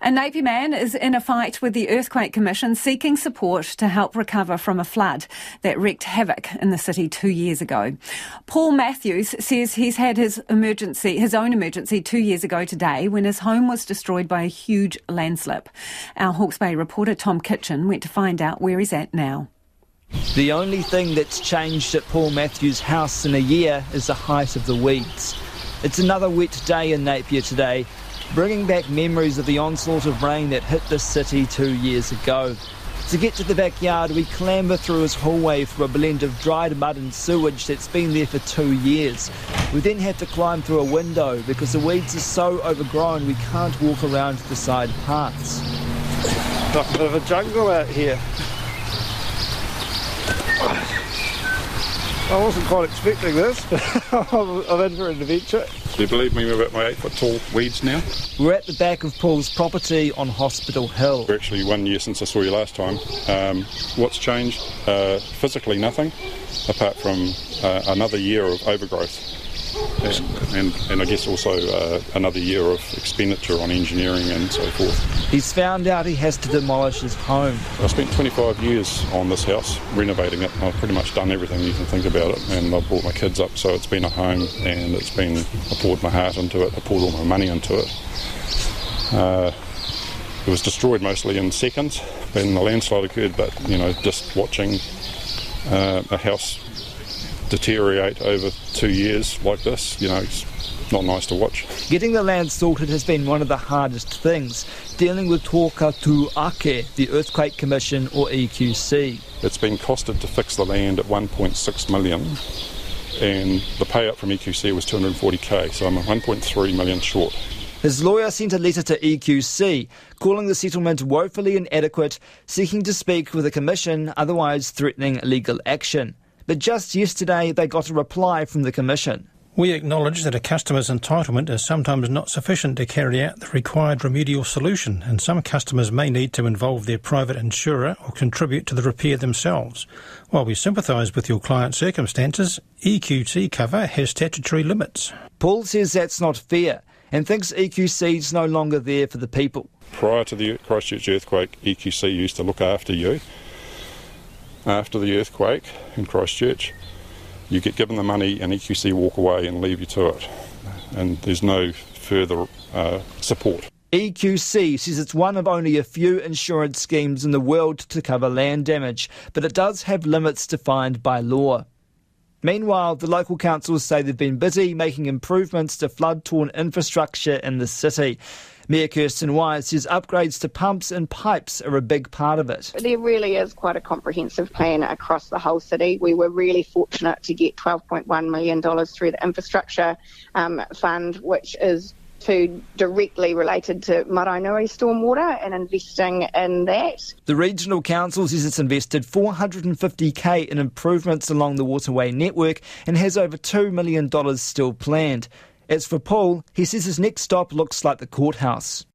A Napier man is in a fight with the Earthquake Commission seeking support to help recover from a flood that wreaked havoc in the city two years ago. Paul Matthews says he's had his emergency, his own emergency two years ago today when his home was destroyed by a huge landslip. Our Hawke's Bay reporter Tom Kitchen went to find out where he's at now. The only thing that's changed at Paul Matthews' house in a year is the height of the weeds. It's another wet day in Napier today, bringing back memories of the onslaught of rain that hit the city two years ago. To get to the backyard, we clamber through his hallway through a blend of dried mud and sewage that's been there for two years. We then have to climb through a window because the weeds are so overgrown we can't walk around the side paths. Like a bit of a jungle out here. I wasn't quite expecting this. I'm in for an adventure. Do you believe me we're about my eight foot tall weeds now? We're at the back of Paul's property on Hospital Hill. We're actually one year since I saw you last time. Um, what's changed? Uh, physically, nothing, apart from uh, another year of overgrowth. And, and, and I guess also uh, another year of expenditure on engineering and so forth. He's found out he has to demolish his home. I spent 25 years on this house renovating it. I've pretty much done everything you can think about it, and I've brought my kids up, so it's been a home, and it's been I poured my heart into it. I poured all my money into it. Uh, it was destroyed mostly in seconds when the landslide occurred, but you know, just watching uh, a house deteriorate over two years like this, you know, it's not nice to watch. Getting the land sorted has been one of the hardest things, dealing with Toka Tu Ake, the Earthquake Commission or EQC. It's been costed to fix the land at 1.6 million and the payout from EQC was 240k, so I'm 1.3 million short. His lawyer sent a letter to EQC calling the settlement woefully inadequate, seeking to speak with the Commission, otherwise threatening legal action. But just yesterday, they got a reply from the Commission. We acknowledge that a customer's entitlement is sometimes not sufficient to carry out the required remedial solution, and some customers may need to involve their private insurer or contribute to the repair themselves. While we sympathise with your client's circumstances, EQC cover has statutory limits. Paul says that's not fair and thinks EQC is no longer there for the people. Prior to the Christchurch earthquake, EQC used to look after you after the earthquake in Christchurch, you get given the money and EQC walk away and leave you to it. And there's no further uh, support. EQC says it's one of only a few insurance schemes in the world to cover land damage, but it does have limits defined by law. Meanwhile, the local councils say they've been busy making improvements to flood torn infrastructure in the city. Mayor Kirsten Wise says upgrades to pumps and pipes are a big part of it. There really is quite a comprehensive plan across the whole city. We were really fortunate to get $12.1 million through the infrastructure um, fund, which is to directly related to Maraenui stormwater and investing in that. The regional council says it's invested 450k in improvements along the waterway network and has over $2 million still planned. As for Paul, he says his next stop looks like the courthouse.